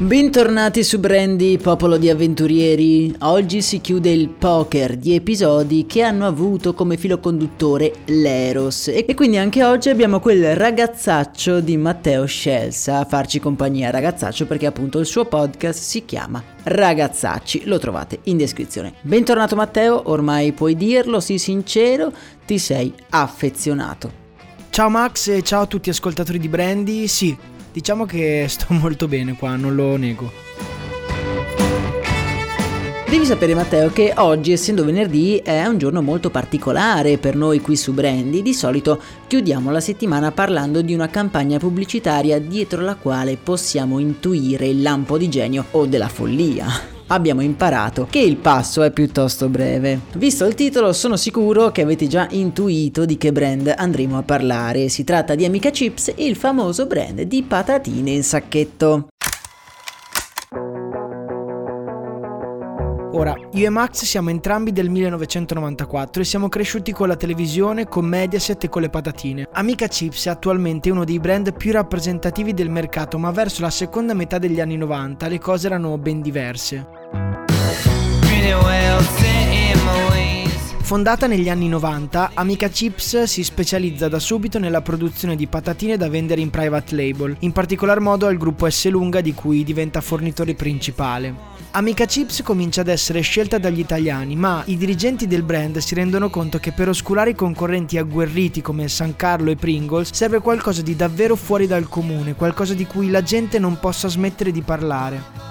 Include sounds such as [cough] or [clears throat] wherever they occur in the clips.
Bentornati su Brandy, popolo di avventurieri. Oggi si chiude il poker di episodi che hanno avuto come filo conduttore l'Eros. E quindi anche oggi abbiamo quel ragazzaccio di Matteo Scelsa a farci compagnia. Ragazzaccio perché appunto il suo podcast si chiama Ragazzacci. Lo trovate in descrizione. Bentornato Matteo, ormai puoi dirlo, sii sincero, ti sei affezionato. Ciao Max e ciao a tutti ascoltatori di Brandy. Sì, Diciamo che sto [laughs] molto bene qua, non lo nego. Devi sapere Matteo che oggi, essendo venerdì, è un giorno molto particolare per noi qui su Brandy. Di solito chiudiamo la settimana parlando di una campagna pubblicitaria dietro la quale possiamo intuire il lampo di genio o della follia abbiamo imparato che il passo è piuttosto breve. Visto il titolo sono sicuro che avete già intuito di che brand andremo a parlare. Si tratta di Amica Chips, il famoso brand di patatine in sacchetto. Ora, io e Max siamo entrambi del 1994 e siamo cresciuti con la televisione, con Mediaset e con le patatine. Amica Chips è attualmente uno dei brand più rappresentativi del mercato, ma verso la seconda metà degli anni 90 le cose erano ben diverse. Fondata negli anni 90, Amica Chips si specializza da subito nella produzione di patatine da vendere in private label, in particolar modo al gruppo S Lunga di cui diventa fornitore principale. Amica Chips comincia ad essere scelta dagli italiani, ma i dirigenti del brand si rendono conto che per oscurare i concorrenti agguerriti come San Carlo e Pringles serve qualcosa di davvero fuori dal comune, qualcosa di cui la gente non possa smettere di parlare.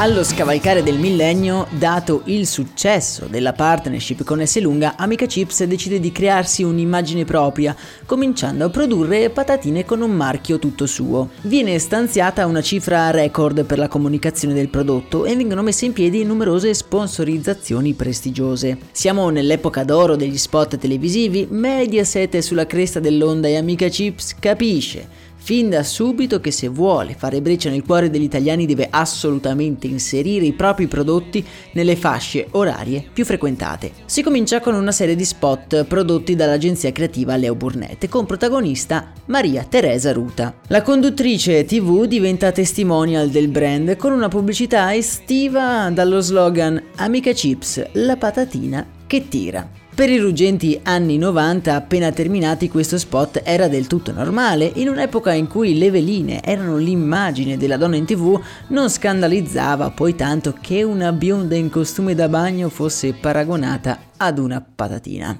Allo scavalcare del millennio, dato il successo della partnership con Esselunga, Amica Chips decide di crearsi un'immagine propria, cominciando a produrre patatine con un marchio tutto suo. Viene stanziata una cifra record per la comunicazione del prodotto e vengono messe in piedi numerose sponsorizzazioni prestigiose. Siamo nell'epoca d'oro degli spot televisivi, Mediaset è sulla cresta dell'onda e Amica Chips capisce fin da subito che se vuole fare breccia nel cuore degli italiani deve assolutamente inserire i propri prodotti nelle fasce orarie più frequentate. Si comincia con una serie di spot prodotti dall'agenzia creativa Leo Burnett con protagonista Maria Teresa Ruta. La conduttrice TV diventa testimonial del brand con una pubblicità estiva dallo slogan Amica Chips, la patatina che tira. Per i ruggenti anni 90 appena terminati questo spot era del tutto normale, in un'epoca in cui le veline erano l'immagine della donna in tv non scandalizzava poi tanto che una bionda in costume da bagno fosse paragonata ad una patatina.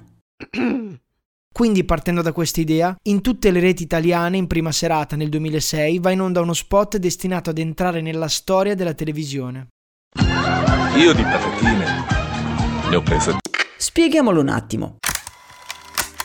[clears throat] Quindi partendo da questa idea, in tutte le reti italiane in prima serata nel 2006 va in onda uno spot destinato ad entrare nella storia della televisione. Io di patatine ne ho prese Spieghiamolo un attimo.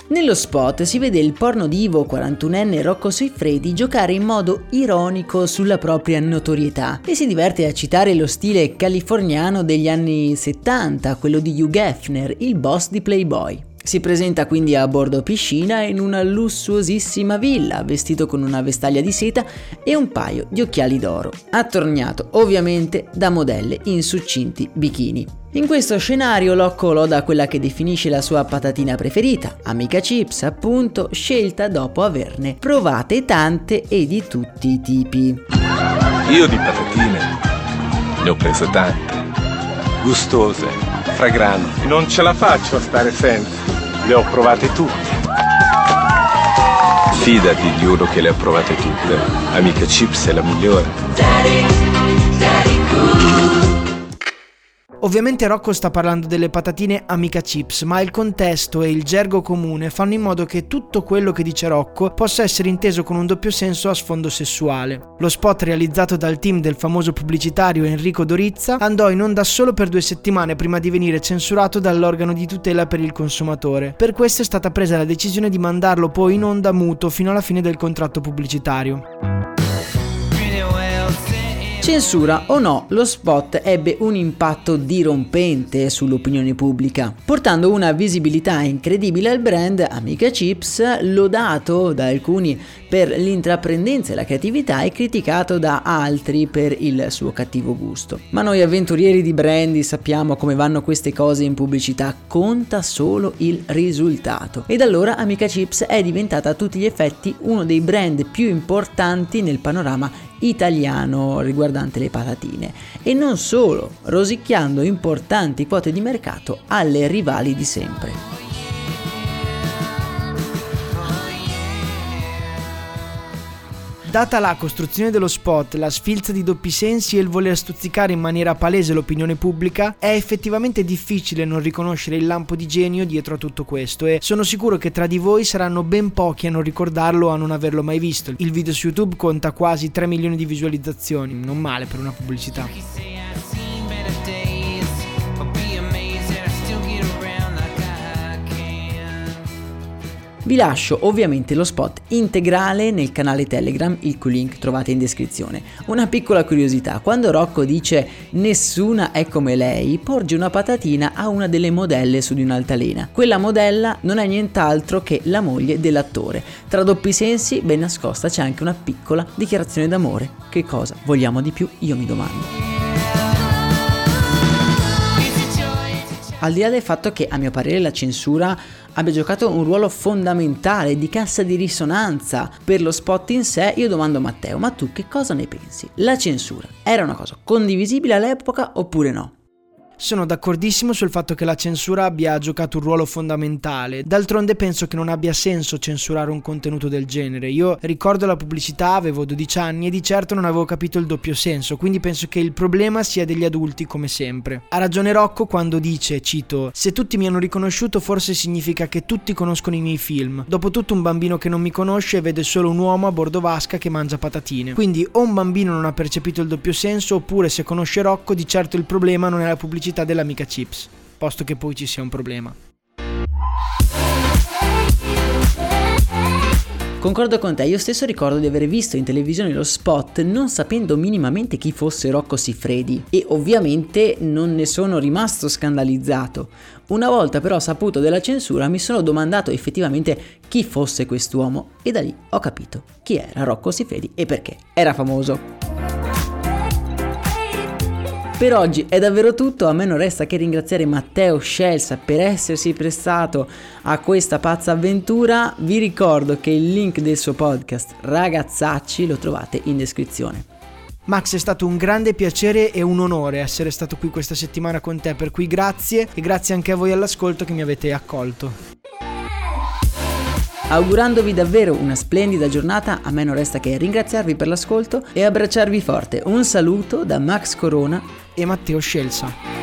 Nello spot si vede il porno divo 41enne Rocco Siffredi giocare in modo ironico sulla propria notorietà e si diverte a citare lo stile californiano degli anni 70, quello di Hugh Hefner, il boss di Playboy. Si presenta quindi a bordo piscina in una lussuosissima villa, vestito con una vestaglia di seta e un paio di occhiali d'oro, attorniato ovviamente da modelle in succinti bikini. In questo scenario Locco loda quella che definisce la sua patatina preferita, Amica Chips appunto, scelta dopo averne provate tante e di tutti i tipi. Io di patatine ne ho prese tante, gustose, fragranti, non ce la faccio a stare senza le ho provate tutte. Fidati di uno che le ha provate tutte. Amica Chips è la migliore. Ovviamente Rocco sta parlando delle patatine Amica Chips, ma il contesto e il gergo comune fanno in modo che tutto quello che dice Rocco possa essere inteso con un doppio senso a sfondo sessuale. Lo spot realizzato dal team del famoso pubblicitario Enrico Dorizza andò in onda solo per due settimane prima di venire censurato dall'organo di tutela per il consumatore. Per questo è stata presa la decisione di mandarlo poi in onda muto fino alla fine del contratto pubblicitario. Censura o no, lo spot ebbe un impatto dirompente sull'opinione pubblica, portando una visibilità incredibile al brand Amica Chips, lodato da alcuni per l'intraprendenza e la creatività e criticato da altri per il suo cattivo gusto. Ma noi avventurieri di brandy sappiamo come vanno queste cose in pubblicità, conta solo il risultato. Ed allora Amica Chips è diventata a tutti gli effetti uno dei brand più importanti nel panorama italiano riguardante le patatine e non solo, rosicchiando importanti quote di mercato alle rivali di sempre. Data la costruzione dello spot, la sfilza di doppi sensi e il voler stuzzicare in maniera palese l'opinione pubblica, è effettivamente difficile non riconoscere il lampo di genio dietro a tutto questo e sono sicuro che tra di voi saranno ben pochi a non ricordarlo o a non averlo mai visto. Il video su YouTube conta quasi 3 milioni di visualizzazioni, non male per una pubblicità. Vi lascio ovviamente lo spot integrale nel canale Telegram, il cui link trovate in descrizione. Una piccola curiosità, quando Rocco dice nessuna è come lei, porge una patatina a una delle modelle su di un'altalena. Quella modella non è nient'altro che la moglie dell'attore. Tra doppi sensi, ben nascosta, c'è anche una piccola dichiarazione d'amore. Che cosa vogliamo di più? Io mi domando. Al di là del fatto che a mio parere la censura abbia giocato un ruolo fondamentale di cassa di risonanza per lo spot in sé, io domando a Matteo, ma tu che cosa ne pensi? La censura era una cosa condivisibile all'epoca oppure no? Sono d'accordissimo sul fatto che la censura abbia giocato un ruolo fondamentale. D'altronde penso che non abbia senso censurare un contenuto del genere. Io ricordo la pubblicità, avevo 12 anni e di certo non avevo capito il doppio senso, quindi penso che il problema sia degli adulti come sempre. Ha ragione Rocco quando dice, cito, se tutti mi hanno riconosciuto forse significa che tutti conoscono i miei film. Dopotutto un bambino che non mi conosce vede solo un uomo a bordo vasca che mangia patatine. Quindi o un bambino non ha percepito il doppio senso oppure se conosce Rocco di certo il problema non è la pubblicità pubblicità dell'amica Chips, posto che poi ci sia un problema. Concordo con te, io stesso ricordo di aver visto in televisione lo spot non sapendo minimamente chi fosse Rocco Siffredi e ovviamente non ne sono rimasto scandalizzato. Una volta però saputo della censura mi sono domandato effettivamente chi fosse quest'uomo e da lì ho capito chi era Rocco Siffredi e perché era famoso. Per oggi è davvero tutto, a me non resta che ringraziare Matteo Scelsa per essersi prestato a questa pazza avventura. Vi ricordo che il link del suo podcast Ragazzacci lo trovate in descrizione. Max è stato un grande piacere e un onore essere stato qui questa settimana con te, per cui grazie e grazie anche a voi all'ascolto che mi avete accolto. Augurandovi davvero una splendida giornata, a me non resta che ringraziarvi per l'ascolto e abbracciarvi forte. Un saluto da Max Corona e Matteo Scelsa.